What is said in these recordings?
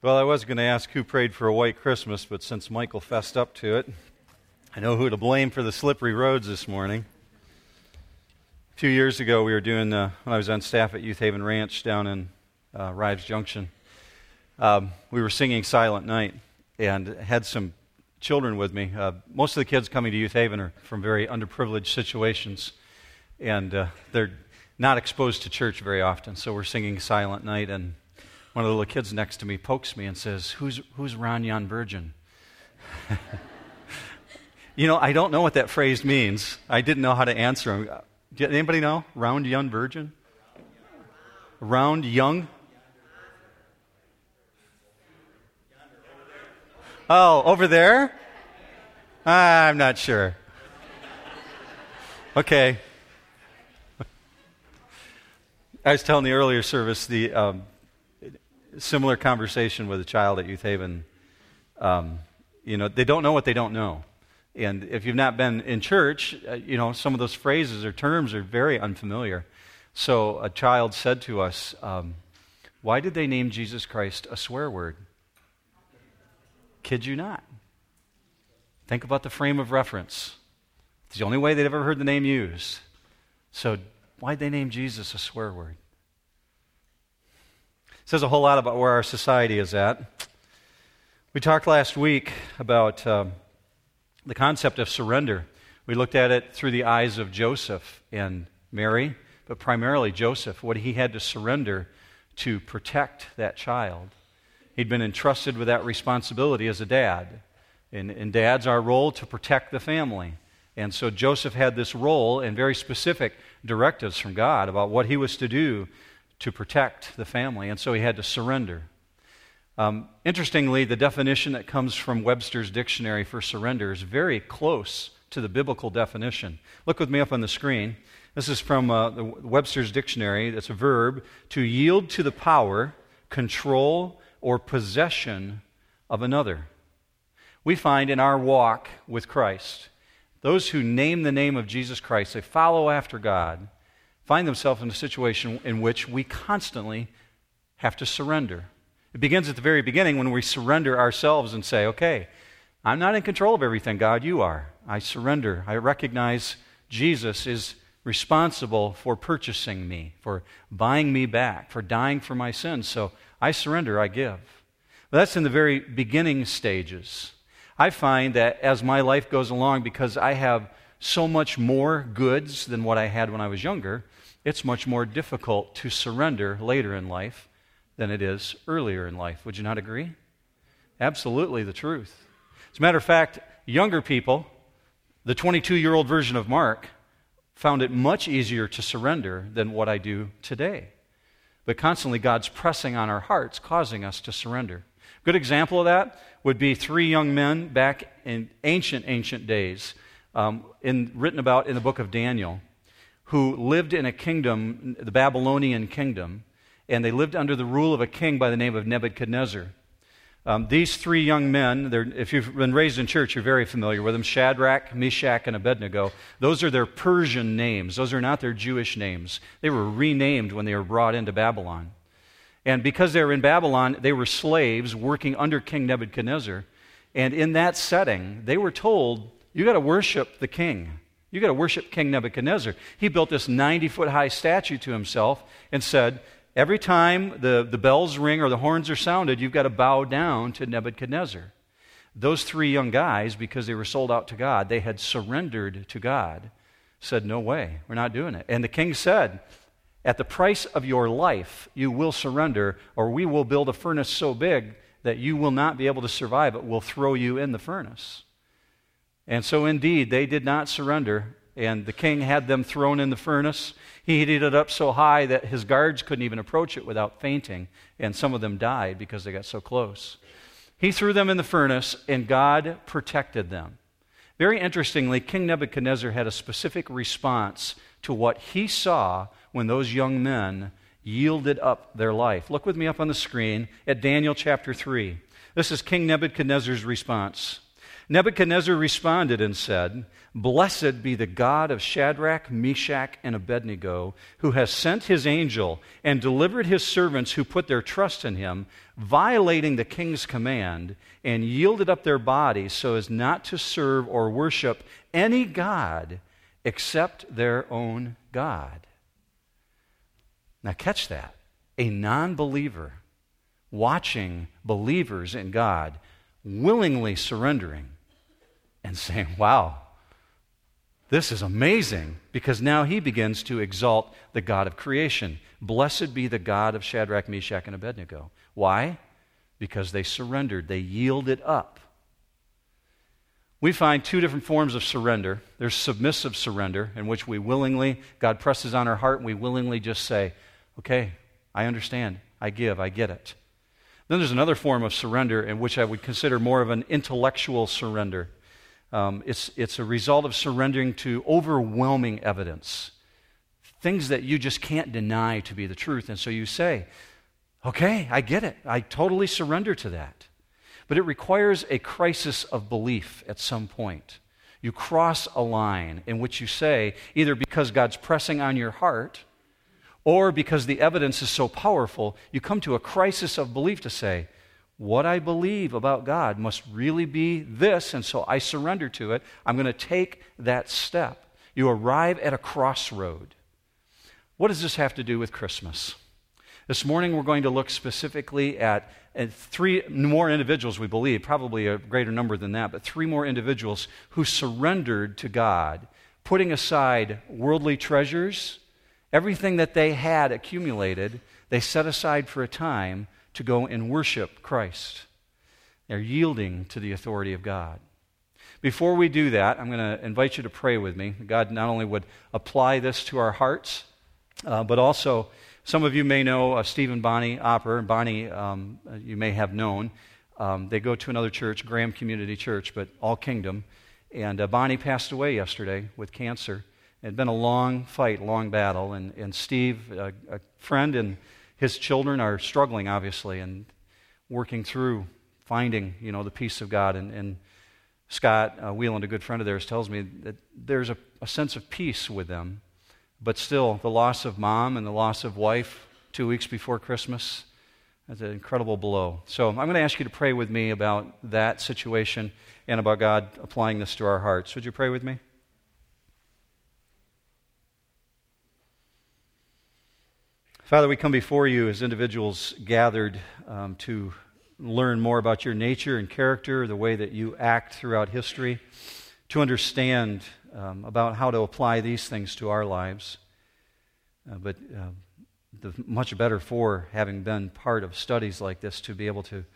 Well, I was going to ask who prayed for a white Christmas, but since Michael fessed up to it, I know who to blame for the slippery roads this morning. A few years ago, we were doing, uh, when I was on staff at Youth Haven Ranch down in uh, Rives Junction, um, we were singing Silent Night and had some children with me. Uh, most of the kids coming to Youth Haven are from very underprivileged situations, and uh, they're not exposed to church very often. So we're singing Silent Night, and one of the little kids next to me pokes me and says, Who's, who's Ron Young Virgin? you know, I don't know what that phrase means. I didn't know how to answer him. Did anybody know? Round young virgin? Round young? Oh, over there? I'm not sure. Okay. I was telling the earlier service the um, similar conversation with a child at Youth Haven. Um, you know, they don't know what they don't know. And if you've not been in church, uh, you know, some of those phrases or terms are very unfamiliar. So a child said to us, um, Why did they name Jesus Christ a swear word? Kid you not. Think about the frame of reference. It's the only way they'd ever heard the name used. So, why'd they name Jesus a swear word? Says a whole lot about where our society is at. We talked last week about um, the concept of surrender. We looked at it through the eyes of Joseph and Mary, but primarily Joseph, what he had to surrender to protect that child. He'd been entrusted with that responsibility as a dad. And, and dad's our role to protect the family. And so Joseph had this role and very specific directives from God about what he was to do to protect the family, and so he had to surrender. Um, interestingly, the definition that comes from Webster's dictionary for surrender is very close to the biblical definition. Look with me up on the screen. This is from uh, the Webster's dictionary. It's a verb to yield to the power, control, or possession of another. We find in our walk with Christ, those who name the name of Jesus Christ, they follow after God, find themselves in a situation in which we constantly have to surrender. It begins at the very beginning when we surrender ourselves and say, okay, I'm not in control of everything, God, you are. I surrender. I recognize Jesus is responsible for purchasing me, for buying me back, for dying for my sins. So I surrender, I give. But that's in the very beginning stages. I find that as my life goes along, because I have so much more goods than what I had when I was younger, it's much more difficult to surrender later in life than it is earlier in life. Would you not agree? Absolutely the truth. As a matter of fact, younger people, the 22 year old version of Mark, found it much easier to surrender than what I do today. But constantly, God's pressing on our hearts, causing us to surrender. Good example of that would be three young men back in ancient, ancient days, um, in, written about in the book of Daniel who lived in a kingdom, the Babylonian kingdom, and they lived under the rule of a king by the name of Nebuchadnezzar. Um, these three young men, if you've been raised in church, you're very familiar with them Shadrach, Meshach, and Abednego. Those are their Persian names, those are not their Jewish names. They were renamed when they were brought into Babylon. And because they were in Babylon, they were slaves working under King Nebuchadnezzar. And in that setting, they were told, You got to worship the king. You got to worship King Nebuchadnezzar. He built this 90 foot high statue to himself and said, Every time the, the bells ring or the horns are sounded, you've got to bow down to Nebuchadnezzar. Those three young guys, because they were sold out to God, they had surrendered to God, said, No way, we're not doing it. And the king said, At the price of your life, you will surrender, or we will build a furnace so big that you will not be able to survive it. We'll throw you in the furnace. And so, indeed, they did not surrender, and the king had them thrown in the furnace. He heated it up so high that his guards couldn't even approach it without fainting, and some of them died because they got so close. He threw them in the furnace, and God protected them. Very interestingly, King Nebuchadnezzar had a specific response to what he saw when those young men yielded up their life. Look with me up on the screen at Daniel chapter 3. This is King Nebuchadnezzar's response. Nebuchadnezzar responded and said, Blessed be the God of Shadrach, Meshach, and Abednego, who has sent his angel and delivered his servants who put their trust in him, violating the king's command, and yielded up their bodies so as not to serve or worship any God except their own God. Now, catch that. A non believer watching believers in God willingly surrendering and saying, Wow, this is amazing, because now he begins to exalt the God of creation. Blessed be the God of Shadrach, Meshach, and Abednego. Why? Because they surrendered, they yielded up. We find two different forms of surrender. There's submissive surrender, in which we willingly, God presses on our heart, and we willingly just say, Okay, I understand. I give. I get it. Then there's another form of surrender in which I would consider more of an intellectual surrender. Um, it's, it's a result of surrendering to overwhelming evidence, things that you just can't deny to be the truth. And so you say, okay, I get it. I totally surrender to that. But it requires a crisis of belief at some point. You cross a line in which you say, either because God's pressing on your heart, or because the evidence is so powerful, you come to a crisis of belief to say, what I believe about God must really be this, and so I surrender to it. I'm going to take that step. You arrive at a crossroad. What does this have to do with Christmas? This morning, we're going to look specifically at, three more individuals, we believe, probably a greater number than that, but three more individuals who surrendered to God, putting aside worldly treasures, everything that they had accumulated, they set aside for a time to go and worship Christ. They're yielding to the authority of God. Before we do that, I'm going to invite you to pray with me. God not only would apply this to our hearts, uh, but also some of you may know uh, Bonnie Opper. Bonnie, um, you may have known. Um, they go to another church, Graham Community Church, but all kingdom. And uh, Bonnie passed away yesterday with cancer. It had been a long fight, long battle. And, and Steve, a friend and his children are struggling, obviously, and working through finding, you know, the peace of God. And, and Scott uh, Wheeland, a good friend of theirs, tells me that there's a, a sense of peace with them. But still, the loss of mom and the loss of wife two weeks before Christmas, that's an incredible blow. So I'm going to ask you to pray with me about that situation and about God applying this to our hearts. Would you pray with me? Father, we come before you as individuals gathered um, to learn more about your nature and character, the way that you act throughout history, to understand um, about how to apply these things to our lives. Uh, but uh, the much better for having been part of studies like this to be able to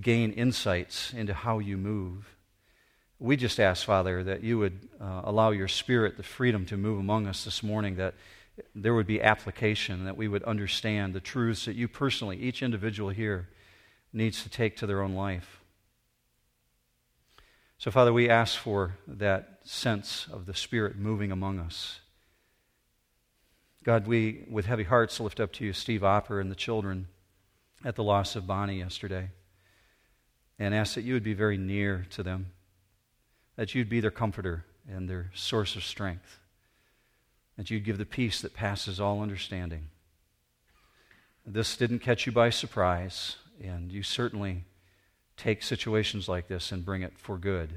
gain insights into how you move. We just ask, Father, that you would uh, allow your Spirit the freedom to move among us this morning, that there would be application, that we would understand the truths that you personally, each individual here, needs to take to their own life. So, Father, we ask for that sense of the Spirit moving among us. God, we, with heavy hearts, lift up to you Steve Opper and the children at the loss of Bonnie yesterday and ask that you would be very near to them, that you'd be their comforter and their source of strength that you'd give the peace that passes all understanding. This didn't catch you by surprise, and you certainly take situations like this and bring it for good.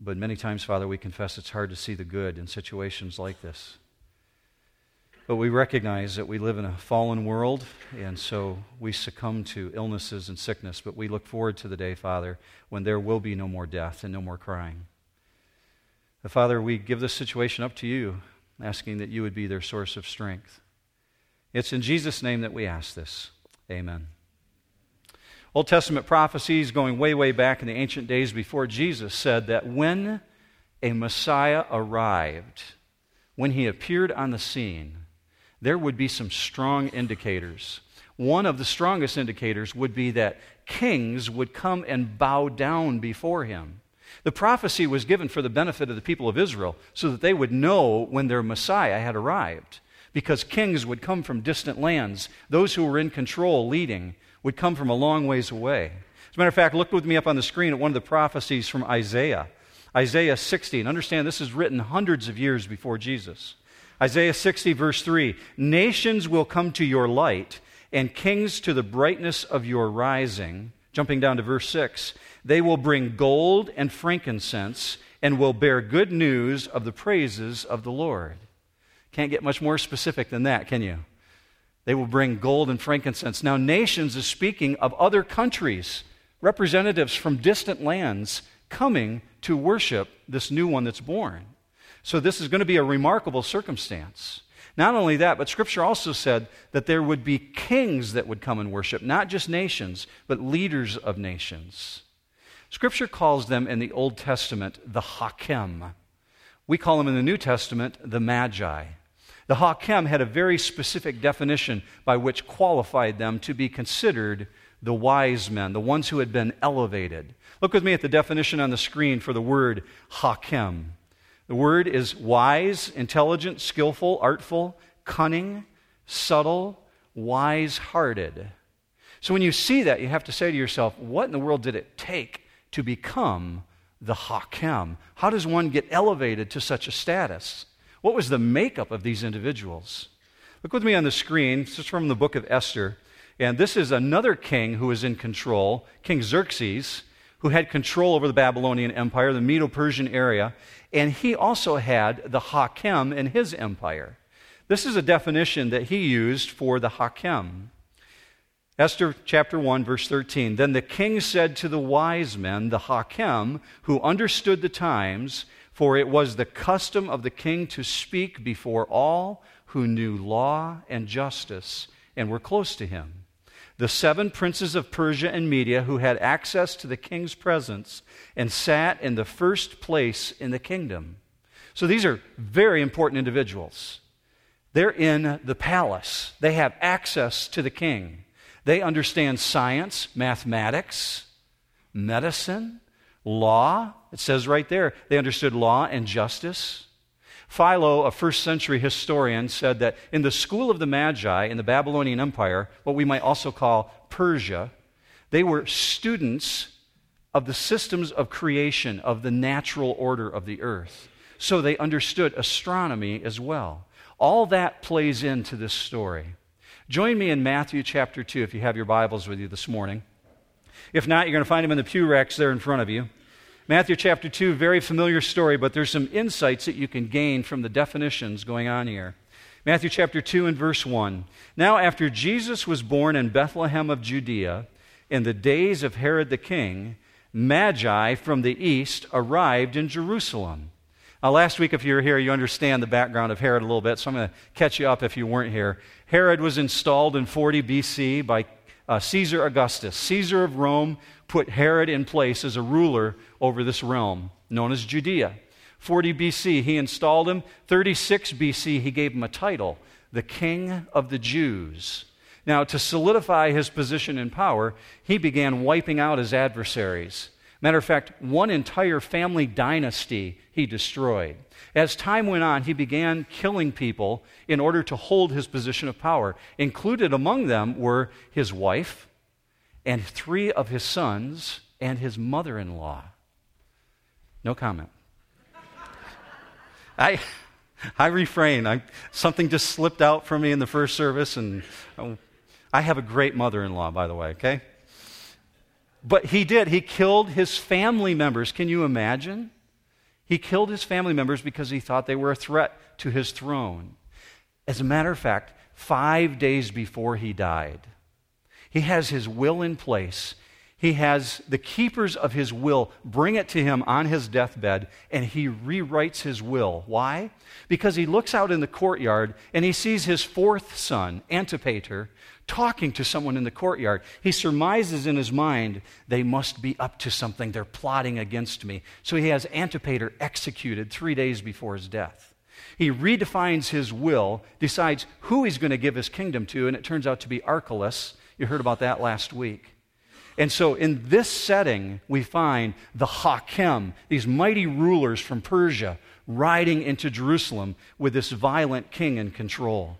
But many times, Father, we confess it's hard to see the good in situations like this. But we recognize that we live in a fallen world, and so we succumb to illnesses and sickness. But we look forward to the day, Father, when there will be no more death and no more crying. But Father, we give this situation up to you asking that you would be their source of strength. It's in Jesus' name that we ask this. Amen. Old Testament prophecies going way, way back in the ancient days before Jesus said that when a Messiah arrived, when he appeared on the scene, there would be some strong indicators. One of the strongest indicators would be that kings would come and bow down before him. The prophecy was given for the benefit of the people of Israel so that they would know when their Messiah had arrived. Because kings would come from distant lands, those who were in control, leading, would come from a long ways away. As a matter of fact, look with me up on the screen at one of the prophecies from Isaiah. Isaiah 60. And understand this is written hundreds of years before Jesus. Isaiah 60, verse 3 Nations will come to your light, and kings to the brightness of your rising. Jumping down to verse 6 They will bring gold and frankincense, and will bear good news of the praises of the Lord. Can't get much more specific than that, can you? They will bring gold and frankincense. Now, nations is speaking of other countries, representatives from distant lands coming to worship this new one that's born. So, this is going to be a remarkable circumstance. Not only that, but Scripture also said that there would be kings that would come and worship, not just nations, but leaders of nations. Scripture calls them in the Old Testament the Hakem. We call them in the New Testament the Magi. The Hakem had a very specific definition by which qualified them to be considered the wise men, the ones who had been elevated. Look with me at the definition on the screen for the word Hakem. The word is wise, intelligent, skillful, artful, cunning, subtle, wise hearted. So when you see that, you have to say to yourself, what in the world did it take to become the Hakem? How does one get elevated to such a status? What was the makeup of these individuals? Look with me on the screen. This is from the book of Esther. And this is another king who is in control, King Xerxes, who had control over the Babylonian Empire, the Medo Persian area and he also had the Hakem in his empire. This is a definition that he used for the Hakem. Esther chapter 1, verse 13. Then the king said to the wise men, the Hakem, who understood the times, for it was the custom of the king to speak before all who knew law and justice and were close to him. The seven princes of Persia and Media who had access to the king's presence and sat in the first place in the kingdom. So these are very important individuals. They're in the palace, they have access to the king. They understand science, mathematics, medicine, law. It says right there, they understood law and justice. Philo, a first century historian, said that in the school of the Magi in the Babylonian Empire, what we might also call Persia, they were students of the systems of creation, of the natural order of the earth. So they understood astronomy as well. All that plays into this story. Join me in Matthew chapter 2 if you have your Bibles with you this morning. If not, you're going to find them in the pew racks there in front of you. Matthew chapter 2, very familiar story, but there's some insights that you can gain from the definitions going on here. Matthew chapter 2 and verse 1. Now, after Jesus was born in Bethlehem of Judea, in the days of Herod the king, Magi from the east arrived in Jerusalem. Now, last week, if you were here, you understand the background of Herod a little bit, so I'm going to catch you up if you weren't here. Herod was installed in 40 BC by uh, Caesar Augustus. Caesar of Rome put Herod in place as a ruler over this realm known as Judea. 40 BC, he installed him. 36 BC, he gave him a title, the King of the Jews. Now, to solidify his position in power, he began wiping out his adversaries. Matter of fact, one entire family dynasty he destroyed. As time went on, he began killing people in order to hold his position of power. Included among them were his wife and three of his sons and his mother in law. No comment. I. I refrain. I, something just slipped out from me in the first service, and oh, I have a great mother in law, by the way, okay? But he did. He killed his family members. Can you imagine? He killed his family members because he thought they were a threat to his throne. As a matter of fact, five days before he died, he has his will in place. He has the keepers of his will bring it to him on his deathbed, and he rewrites his will. Why? Because he looks out in the courtyard and he sees his fourth son, Antipater, talking to someone in the courtyard. He surmises in his mind, they must be up to something. They're plotting against me. So he has Antipater executed three days before his death. He redefines his will, decides who he's going to give his kingdom to, and it turns out to be Archelaus. You heard about that last week. And so, in this setting, we find the Hakem, these mighty rulers from Persia, riding into Jerusalem with this violent king in control.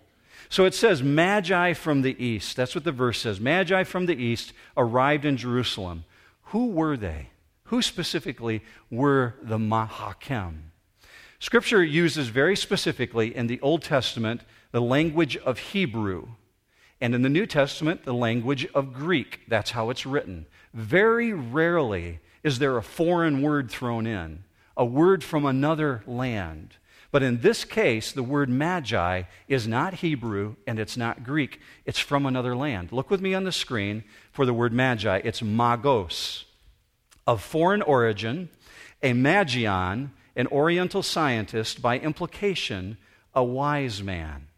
So it says, Magi from the east. That's what the verse says. Magi from the east arrived in Jerusalem. Who were they? Who specifically were the Mahakim? Scripture uses very specifically in the Old Testament the language of Hebrew, and in the New Testament the language of Greek. That's how it's written. Very rarely is there a foreign word thrown in, a word from another land. But in this case, the word magi is not Hebrew and it's not Greek. It's from another land. Look with me on the screen for the word magi. It's magos. Of foreign origin, a magian an Oriental scientist, by implication, a wise man.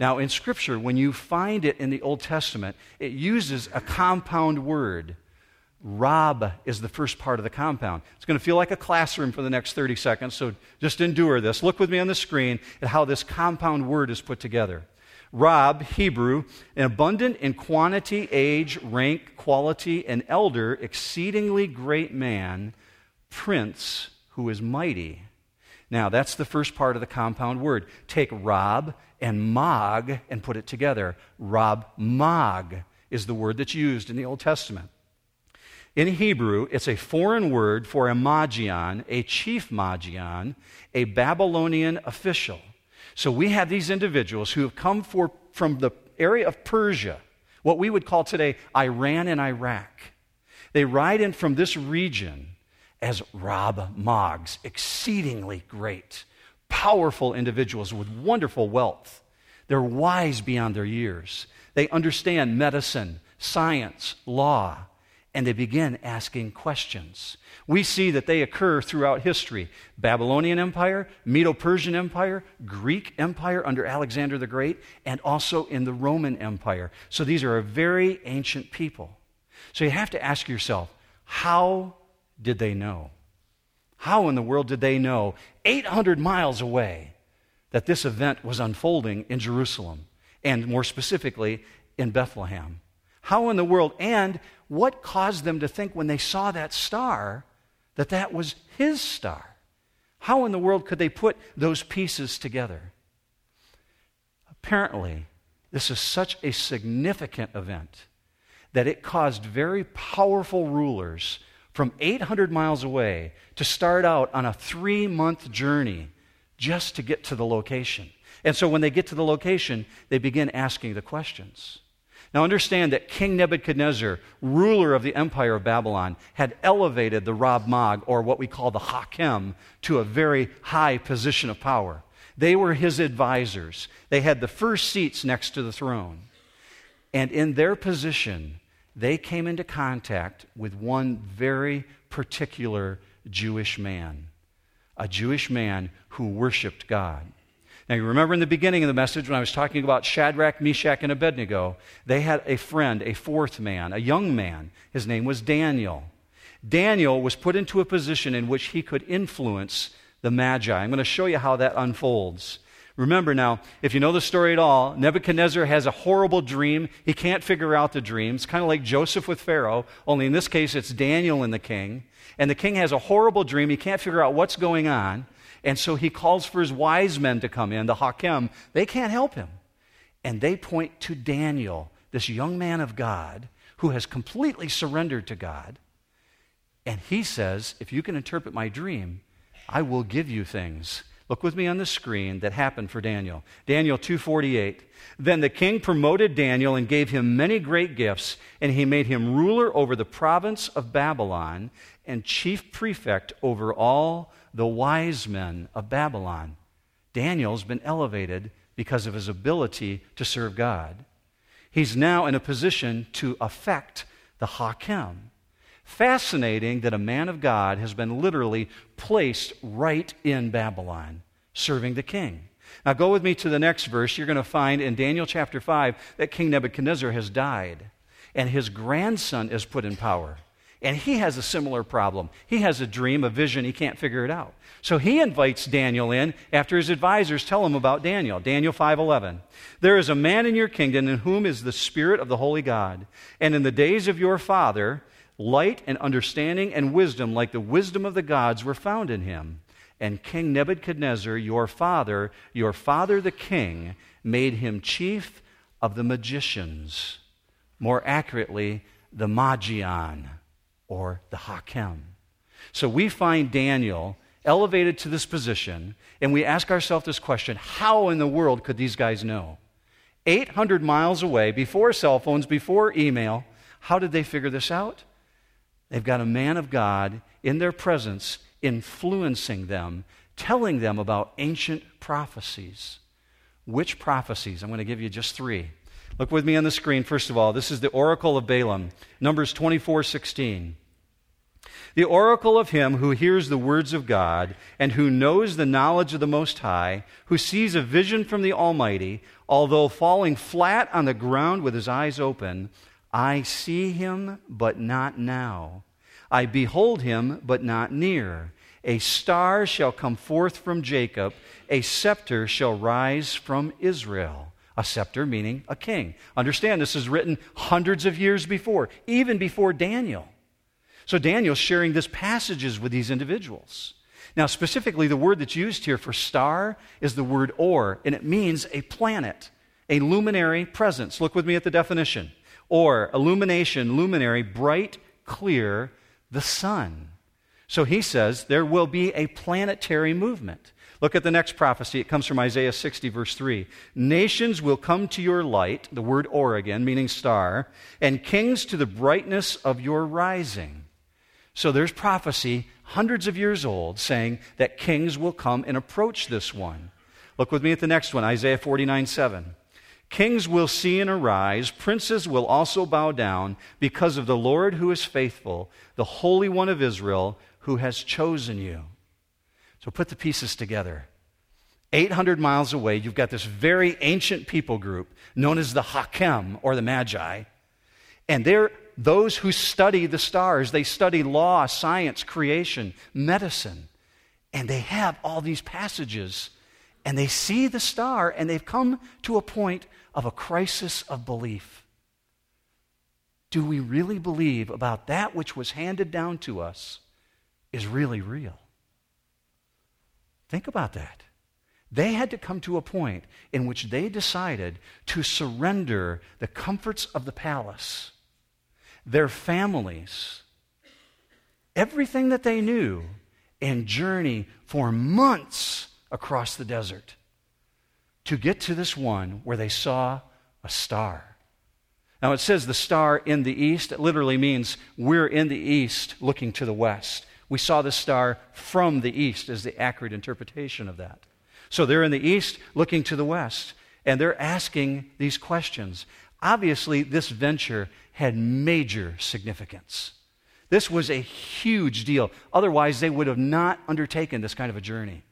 Now, in Scripture, when you find it in the Old Testament, it uses a compound word. Rab is the first part of the compound. It's going to feel like a classroom for the next 30 seconds, so just endure this. Look with me on the screen at how this compound word is put together. Rab, Hebrew, an abundant in quantity, age, rank, quality, an elder, exceedingly great man, prince, who is mighty. Now, that's the first part of the compound word. Take Rab and Mag and put it together. Rab Mag is the word that's used in the Old Testament. In Hebrew, it's a foreign word for a magian, a chief magian, a Babylonian official. So we have these individuals who have come for, from the area of Persia, what we would call today Iran and Iraq. They ride in from this region as Rab Mogs, exceedingly great, powerful individuals with wonderful wealth. They're wise beyond their years. They understand medicine, science, law, and they begin asking questions. We see that they occur throughout history Babylonian Empire, Medo Persian Empire, Greek Empire under Alexander the Great, and also in the Roman Empire. So these are a very ancient people. So you have to ask yourself how did they know? How in the world did they know 800 miles away that this event was unfolding in Jerusalem and more specifically in Bethlehem? How in the world and what caused them to think when they saw that star that that was his star? How in the world could they put those pieces together? Apparently, this is such a significant event that it caused very powerful rulers from 800 miles away to start out on a three month journey just to get to the location. And so when they get to the location, they begin asking the questions. Now understand that King Nebuchadnezzar, ruler of the empire of Babylon, had elevated the Rab Mag, or what we call the Hakem, to a very high position of power. They were his advisors. They had the first seats next to the throne. And in their position, they came into contact with one very particular Jewish man, a Jewish man who worshiped God. Now, you remember in the beginning of the message when I was talking about Shadrach, Meshach, and Abednego, they had a friend, a fourth man, a young man. His name was Daniel. Daniel was put into a position in which he could influence the Magi. I'm going to show you how that unfolds. Remember now, if you know the story at all, Nebuchadnezzar has a horrible dream. He can't figure out the dream. It's kind of like Joseph with Pharaoh, only in this case it's Daniel and the king. And the king has a horrible dream. He can't figure out what's going on. And so he calls for his wise men to come in, the Hakim. They can't help him. And they point to Daniel, this young man of God who has completely surrendered to God. And he says, If you can interpret my dream, I will give you things Look with me on the screen that happened for Daniel. Daniel 2:48. Then the king promoted Daniel and gave him many great gifts, and he made him ruler over the province of Babylon and chief prefect over all the wise men of Babylon. Daniel's been elevated because of his ability to serve God. He's now in a position to affect the Hakim. Fascinating that a man of God has been literally placed right in Babylon, serving the king. Now, go with me to the next verse. You're going to find in Daniel chapter 5 that King Nebuchadnezzar has died, and his grandson is put in power. And he has a similar problem. He has a dream, a vision, he can't figure it out. So he invites Daniel in after his advisors tell him about Daniel. Daniel 5:11. There is a man in your kingdom in whom is the spirit of the holy God, and in the days of your father Light and understanding and wisdom, like the wisdom of the gods, were found in him. And King Nebuchadnezzar, your father, your father the king, made him chief of the magicians. More accurately, the Magian, or the Hakem. So we find Daniel elevated to this position, and we ask ourselves this question how in the world could these guys know? 800 miles away, before cell phones, before email, how did they figure this out? They've got a man of God in their presence, influencing them, telling them about ancient prophecies. Which prophecies? I'm going to give you just three. Look with me on the screen, first of all. This is the oracle of Balaam, Numbers 24 16. The oracle of him who hears the words of God and who knows the knowledge of the Most High, who sees a vision from the Almighty, although falling flat on the ground with his eyes open, I see him, but not now. I behold him, but not near. A star shall come forth from Jacob, a scepter shall rise from Israel. A scepter meaning a king. Understand, this is written hundreds of years before, even before Daniel. So Daniel's sharing this passages with these individuals. Now, specifically, the word that's used here for star is the word or, and it means a planet, a luminary presence. Look with me at the definition. Or, illumination, luminary, bright, clear, the sun. So he says there will be a planetary movement. Look at the next prophecy. It comes from Isaiah 60, verse 3. Nations will come to your light, the word or again, meaning star, and kings to the brightness of your rising. So there's prophecy hundreds of years old saying that kings will come and approach this one. Look with me at the next one, Isaiah 49 7. Kings will see and arise, princes will also bow down because of the Lord who is faithful, the Holy One of Israel who has chosen you. So put the pieces together. 800 miles away, you've got this very ancient people group known as the Hakem or the Magi. And they're those who study the stars. They study law, science, creation, medicine. And they have all these passages. And they see the star, and they've come to a point of a crisis of belief. Do we really believe about that which was handed down to us is really real? Think about that. They had to come to a point in which they decided to surrender the comforts of the palace their families, everything that they knew, and journey for months across the desert to get to this one where they saw a star. Now it says the star in the east. It literally means we're in the east looking to the west. We saw the star from the east, is the accurate interpretation of that. So they're in the east looking to the west, and they're asking these questions. Obviously, this venture had major significance. This was a huge deal. Otherwise, they would have not undertaken this kind of a journey.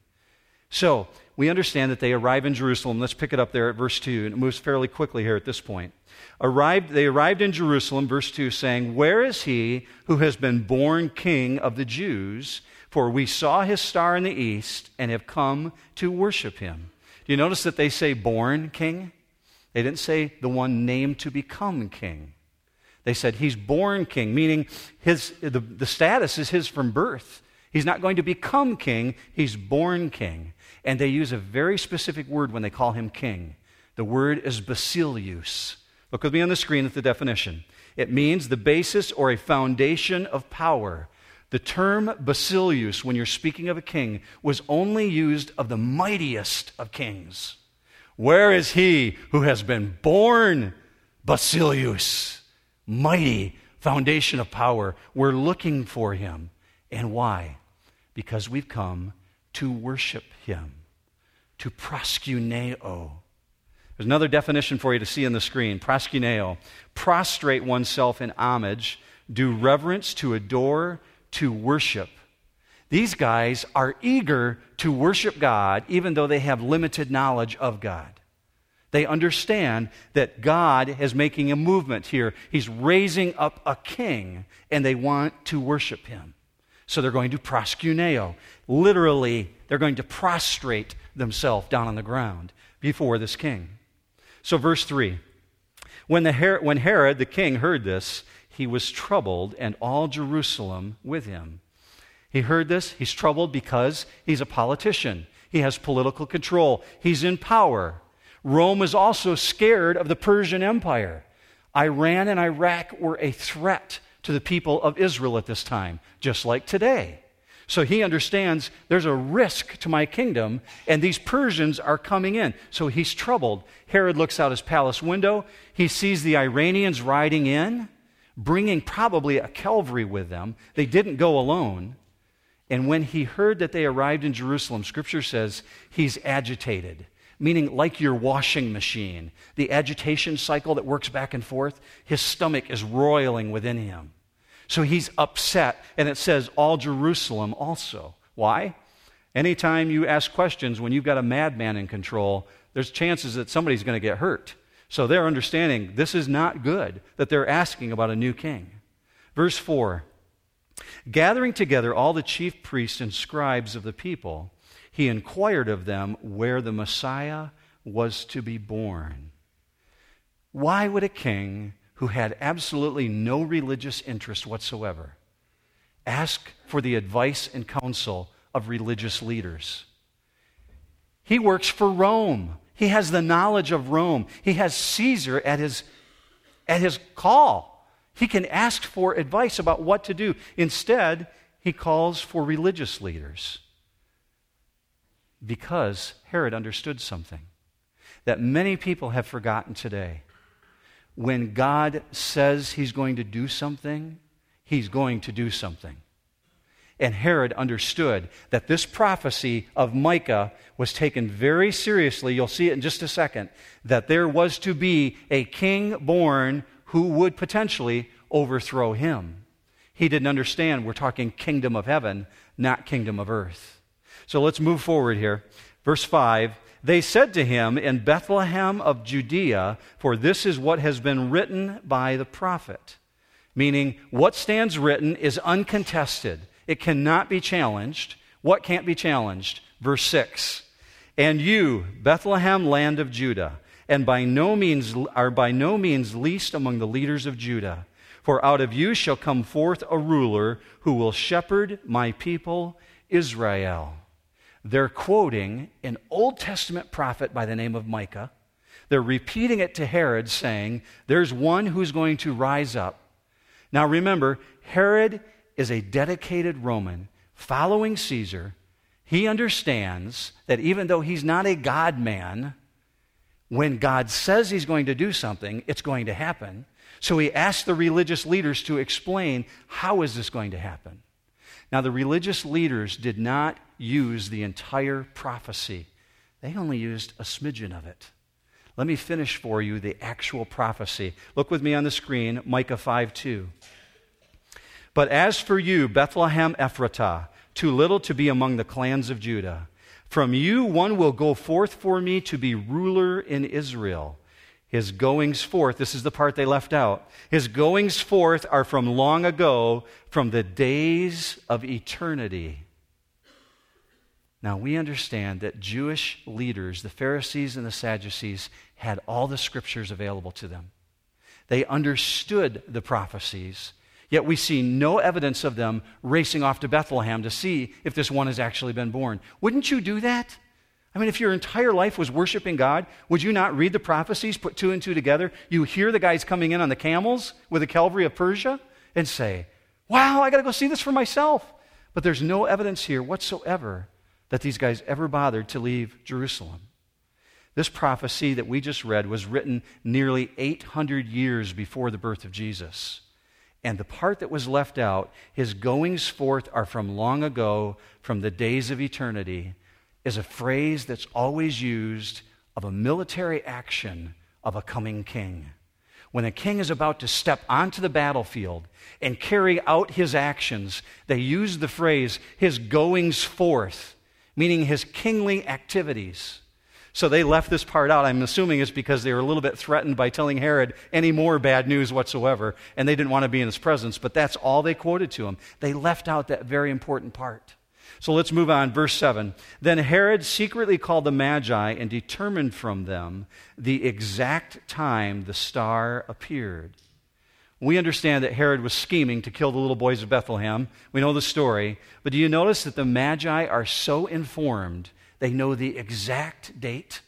So, we understand that they arrive in Jerusalem. Let's pick it up there at verse 2, and it moves fairly quickly here at this point. Arrived, they arrived in Jerusalem, verse 2, saying, Where is he who has been born king of the Jews? For we saw his star in the east and have come to worship him. Do you notice that they say born king? They didn't say the one named to become king. They said he's born king, meaning his, the, the status is his from birth. He's not going to become king, he's born king. And they use a very specific word when they call him king. The word is basileus. Look with me on the screen at the definition. It means the basis or a foundation of power. The term basileus, when you're speaking of a king, was only used of the mightiest of kings. Where is he who has been born basileus? mighty foundation of power. We're looking for him. And why? Because we've come to worship him, to proskuneo. There's another definition for you to see on the screen proskuneo. Prostrate oneself in homage, do reverence, to adore, to worship. These guys are eager to worship God, even though they have limited knowledge of God. They understand that God is making a movement here. He's raising up a king, and they want to worship him. So they're going to proskuneo. Literally, they're going to prostrate themselves down on the ground before this king. So, verse 3 when, the Her- when Herod the king heard this, he was troubled, and all Jerusalem with him. He heard this. He's troubled because he's a politician. He has political control. He's in power. Rome was also scared of the Persian Empire. Iran and Iraq were a threat to the people of Israel at this time, just like today. So he understands there's a risk to my kingdom, and these Persians are coming in. So he's troubled. Herod looks out his palace window. He sees the Iranians riding in, bringing probably a cavalry with them. They didn't go alone. And when he heard that they arrived in Jerusalem, scripture says he's agitated, meaning like your washing machine, the agitation cycle that works back and forth, his stomach is roiling within him. So he's upset, and it says all Jerusalem also. Why? Anytime you ask questions when you've got a madman in control, there's chances that somebody's going to get hurt. So they're understanding this is not good that they're asking about a new king. Verse 4 Gathering together all the chief priests and scribes of the people, he inquired of them where the Messiah was to be born. Why would a king who had absolutely no religious interest whatsoever, ask for the advice and counsel of religious leaders. He works for Rome. He has the knowledge of Rome. He has Caesar at his, at his call. He can ask for advice about what to do. Instead, he calls for religious leaders because Herod understood something that many people have forgotten today when God says he's going to do something, he's going to do something. And Herod understood that this prophecy of Micah was taken very seriously. You'll see it in just a second. That there was to be a king born who would potentially overthrow him. He didn't understand we're talking kingdom of heaven, not kingdom of earth. So let's move forward here. Verse 5 they said to him, In Bethlehem of Judea, for this is what has been written by the prophet. Meaning, what stands written is uncontested, it cannot be challenged. What can't be challenged? Verse 6 And you, Bethlehem, land of Judah, and by no means are by no means least among the leaders of Judah. For out of you shall come forth a ruler who will shepherd my people Israel. They're quoting an Old Testament prophet by the name of Micah. They're repeating it to Herod, saying, There's one who's going to rise up. Now remember, Herod is a dedicated Roman following Caesar. He understands that even though he's not a God man, when God says he's going to do something, it's going to happen. So he asked the religious leaders to explain how is this going to happen? Now, the religious leaders did not use the entire prophecy, they only used a smidgen of it. Let me finish for you the actual prophecy. Look with me on the screen, Micah 5 2. But as for you, Bethlehem Ephratah, too little to be among the clans of Judah, from you one will go forth for me to be ruler in Israel. His goings forth, this is the part they left out. His goings forth are from long ago, from the days of eternity. Now, we understand that Jewish leaders, the Pharisees and the Sadducees, had all the scriptures available to them. They understood the prophecies, yet we see no evidence of them racing off to Bethlehem to see if this one has actually been born. Wouldn't you do that? I mean, if your entire life was worshiping God, would you not read the prophecies, put two and two together? You hear the guys coming in on the camels with the cavalry of Persia and say, Wow, I got to go see this for myself. But there's no evidence here whatsoever that these guys ever bothered to leave Jerusalem. This prophecy that we just read was written nearly 800 years before the birth of Jesus. And the part that was left out, his goings forth are from long ago, from the days of eternity is a phrase that's always used of a military action of a coming king. When a king is about to step onto the battlefield and carry out his actions, they use the phrase his goings forth, meaning his kingly activities. So they left this part out. I'm assuming it's because they were a little bit threatened by telling Herod any more bad news whatsoever, and they didn't want to be in his presence, but that's all they quoted to him. They left out that very important part. So let's move on. Verse 7. Then Herod secretly called the Magi and determined from them the exact time the star appeared. We understand that Herod was scheming to kill the little boys of Bethlehem. We know the story. But do you notice that the Magi are so informed, they know the exact date?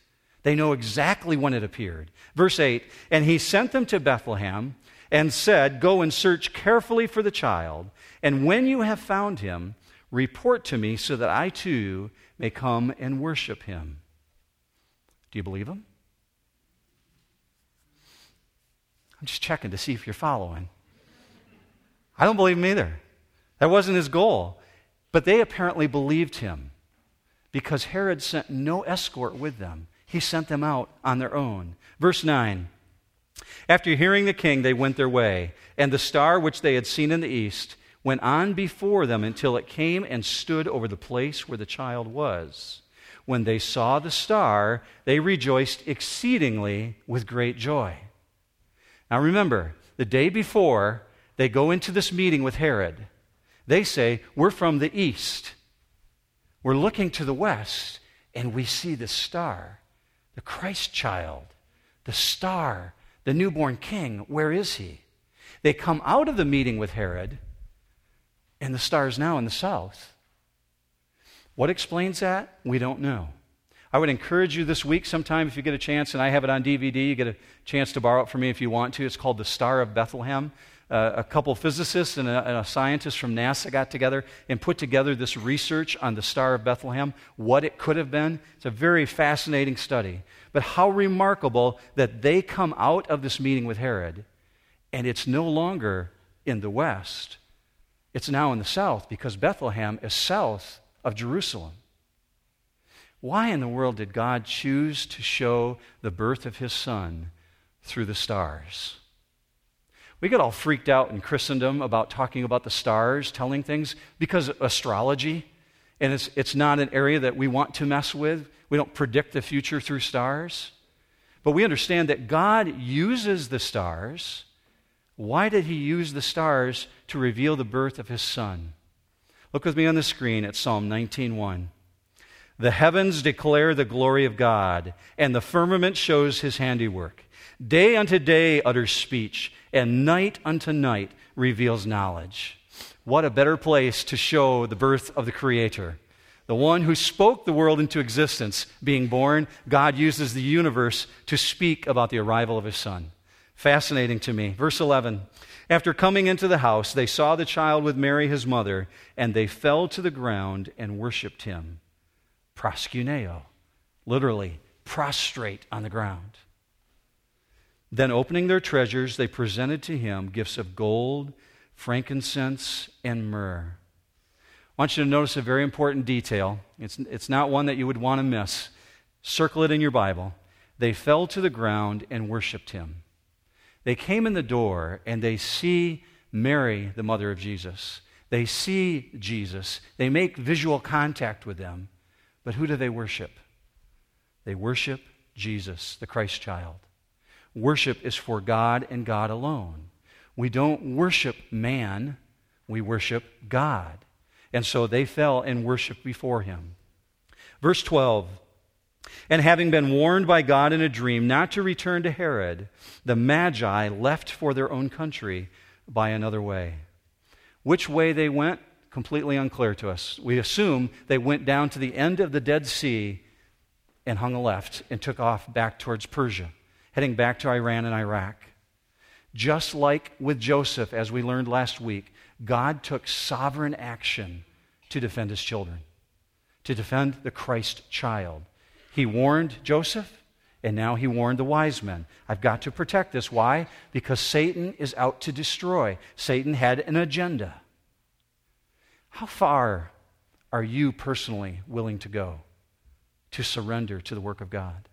They know exactly when it appeared. Verse 8 And he sent them to Bethlehem and said, Go and search carefully for the child, and when you have found him, report to me so that I too may come and worship him. Do you believe him? I'm just checking to see if you're following. I don't believe him either. That wasn't his goal. But they apparently believed him because Herod sent no escort with them. He sent them out on their own. Verse 9 After hearing the king, they went their way, and the star which they had seen in the east went on before them until it came and stood over the place where the child was. When they saw the star, they rejoiced exceedingly with great joy. Now remember, the day before, they go into this meeting with Herod. They say, We're from the east. We're looking to the west, and we see the star, the Christ child, the star, the newborn king. Where is he? They come out of the meeting with Herod, and the star is now in the south. What explains that? We don't know. I would encourage you this week, sometime if you get a chance, and I have it on DVD, you get a chance to borrow it from me if you want to. It's called The Star of Bethlehem uh, a couple physicists and a, and a scientist from NASA got together and put together this research on the Star of Bethlehem, what it could have been. It's a very fascinating study. But how remarkable that they come out of this meeting with Herod and it's no longer in the west, it's now in the south because Bethlehem is south of Jerusalem. Why in the world did God choose to show the birth of his son through the stars? We get all freaked out in Christendom about talking about the stars, telling things, because astrology, and it's, it's not an area that we want to mess with. We don't predict the future through stars. But we understand that God uses the stars. Why did he use the stars to reveal the birth of his son? Look with me on the screen at Psalm 19:1. The heavens declare the glory of God, and the firmament shows his handiwork. Day unto day utters speech, and night unto night reveals knowledge. What a better place to show the birth of the Creator. The one who spoke the world into existence, being born, God uses the universe to speak about the arrival of his Son. Fascinating to me. Verse 11 After coming into the house, they saw the child with Mary, his mother, and they fell to the ground and worshiped him. Proskuneo, literally, prostrate on the ground. Then, opening their treasures, they presented to him gifts of gold, frankincense, and myrrh. I want you to notice a very important detail. It's, it's not one that you would want to miss. Circle it in your Bible. They fell to the ground and worshiped him. They came in the door and they see Mary, the mother of Jesus. They see Jesus. They make visual contact with them. But who do they worship? They worship Jesus, the Christ child. Worship is for God and God alone. We don't worship man, we worship God. And so they fell and worshiped before him. Verse 12 And having been warned by God in a dream not to return to Herod, the Magi left for their own country by another way. Which way they went, completely unclear to us. We assume they went down to the end of the Dead Sea and hung a left and took off back towards Persia heading back to Iran and Iraq. Just like with Joseph, as we learned last week, God took sovereign action to defend his children, to defend the Christ child. He warned Joseph, and now he warned the wise men. I've got to protect this. Why? Because Satan is out to destroy. Satan had an agenda. How far are you personally willing to go to surrender to the work of God?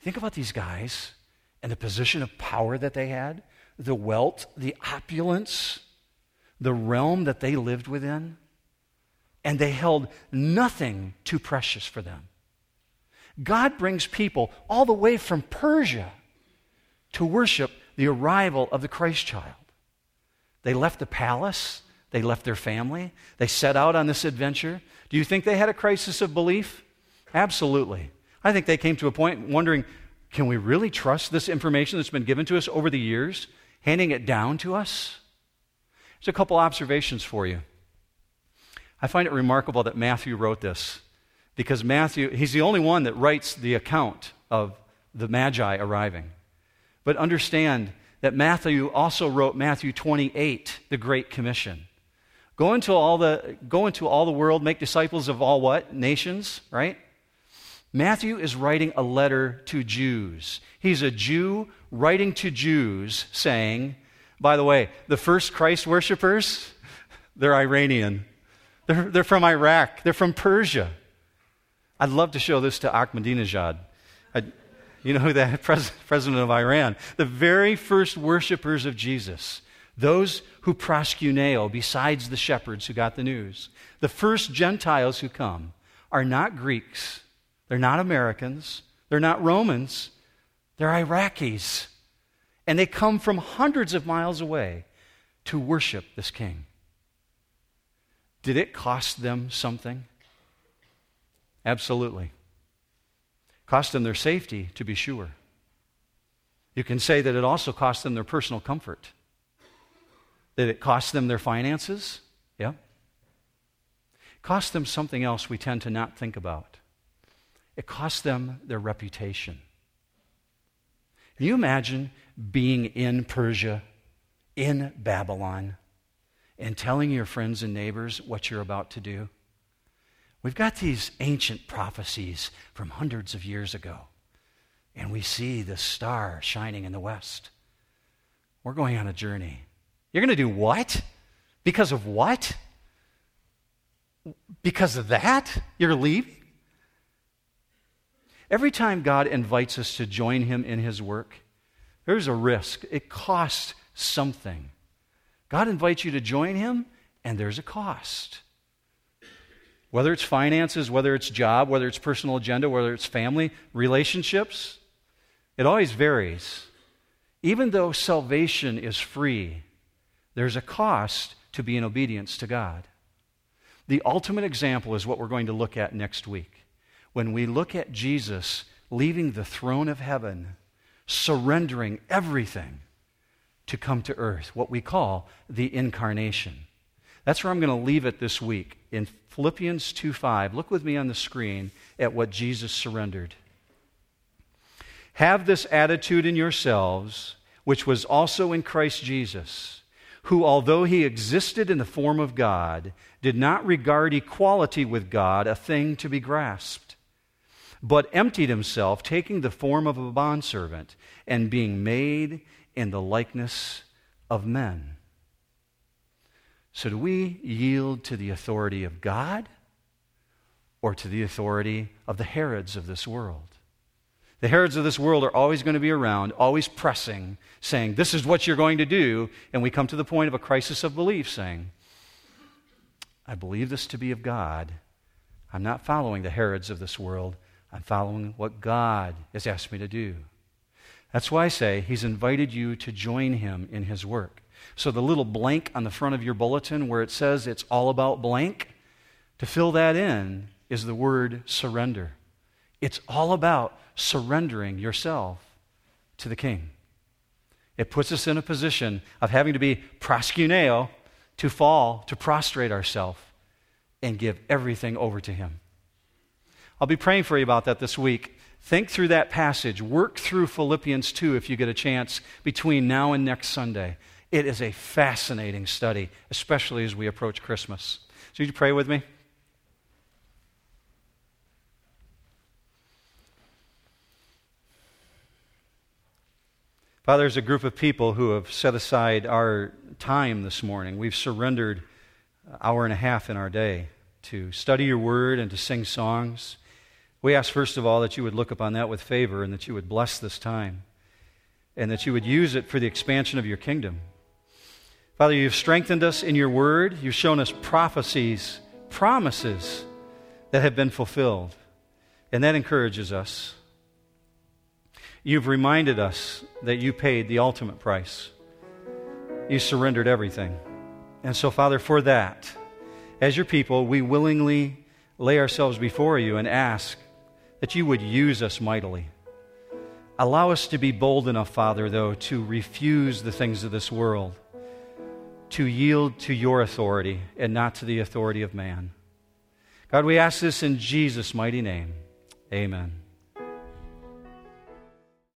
Think about these guys and the position of power that they had, the wealth, the opulence, the realm that they lived within, and they held nothing too precious for them. God brings people all the way from Persia to worship the arrival of the Christ child. They left the palace, they left their family, they set out on this adventure. Do you think they had a crisis of belief? Absolutely. I think they came to a point wondering can we really trust this information that's been given to us over the years, handing it down to us? There's a couple observations for you. I find it remarkable that Matthew wrote this because Matthew, he's the only one that writes the account of the Magi arriving. But understand that Matthew also wrote Matthew 28, the Great Commission. Go into all the, go into all the world, make disciples of all what? Nations, right? Matthew is writing a letter to Jews. He's a Jew writing to Jews saying, by the way, the first Christ worshippers, they're Iranian. They're, they're from Iraq. They're from Persia. I'd love to show this to Ahmadinejad. I, you know who that pres- president of Iran? The very first worshippers of Jesus, those who proskuneo, besides the shepherds who got the news, the first Gentiles who come are not Greeks, they're not Americans, they're not Romans, they're Iraqis. And they come from hundreds of miles away to worship this king. Did it cost them something? Absolutely. Cost them their safety, to be sure. You can say that it also cost them their personal comfort. That it cost them their finances? Yeah. It cost them something else we tend to not think about. It cost them their reputation. Can you imagine being in Persia, in Babylon, and telling your friends and neighbors what you're about to do? We've got these ancient prophecies from hundreds of years ago, and we see the star shining in the west. We're going on a journey. You're going to do what? Because of what? Because of that? You're leaving? Every time God invites us to join Him in His work, there's a risk. It costs something. God invites you to join Him, and there's a cost. Whether it's finances, whether it's job, whether it's personal agenda, whether it's family, relationships, it always varies. Even though salvation is free, there's a cost to be in obedience to God. The ultimate example is what we're going to look at next week. When we look at Jesus leaving the throne of heaven, surrendering everything to come to earth, what we call the incarnation. That's where I'm going to leave it this week in Philippians 2:5. Look with me on the screen at what Jesus surrendered. Have this attitude in yourselves, which was also in Christ Jesus, who, although he existed in the form of God, did not regard equality with God a thing to be grasped, but emptied himself, taking the form of a bondservant, and being made in the likeness of men. So, do we yield to the authority of God or to the authority of the Herods of this world? The Herods of this world are always going to be around, always pressing, saying, This is what you're going to do. And we come to the point of a crisis of belief, saying, I believe this to be of God. I'm not following the Herods of this world. I'm following what God has asked me to do. That's why I say He's invited you to join Him in His work. So the little blank on the front of your bulletin where it says it's all about blank, to fill that in is the word surrender. It's all about surrendering yourself to the king. It puts us in a position of having to be proskuneo, to fall, to prostrate ourselves, and give everything over to him. I'll be praying for you about that this week. Think through that passage. Work through Philippians 2 if you get a chance between now and next Sunday. It is a fascinating study, especially as we approach Christmas. So, you pray with me? Father, there's a group of people who have set aside our time this morning. We've surrendered an hour and a half in our day to study your word and to sing songs. We ask, first of all, that you would look upon that with favor and that you would bless this time and that you would use it for the expansion of your kingdom. Father, you've strengthened us in your word. You've shown us prophecies, promises that have been fulfilled. And that encourages us. You've reminded us that you paid the ultimate price. You surrendered everything. And so, Father, for that, as your people, we willingly lay ourselves before you and ask that you would use us mightily. Allow us to be bold enough, Father, though, to refuse the things of this world to yield to your authority and not to the authority of man. God, we ask this in Jesus' mighty name. Amen.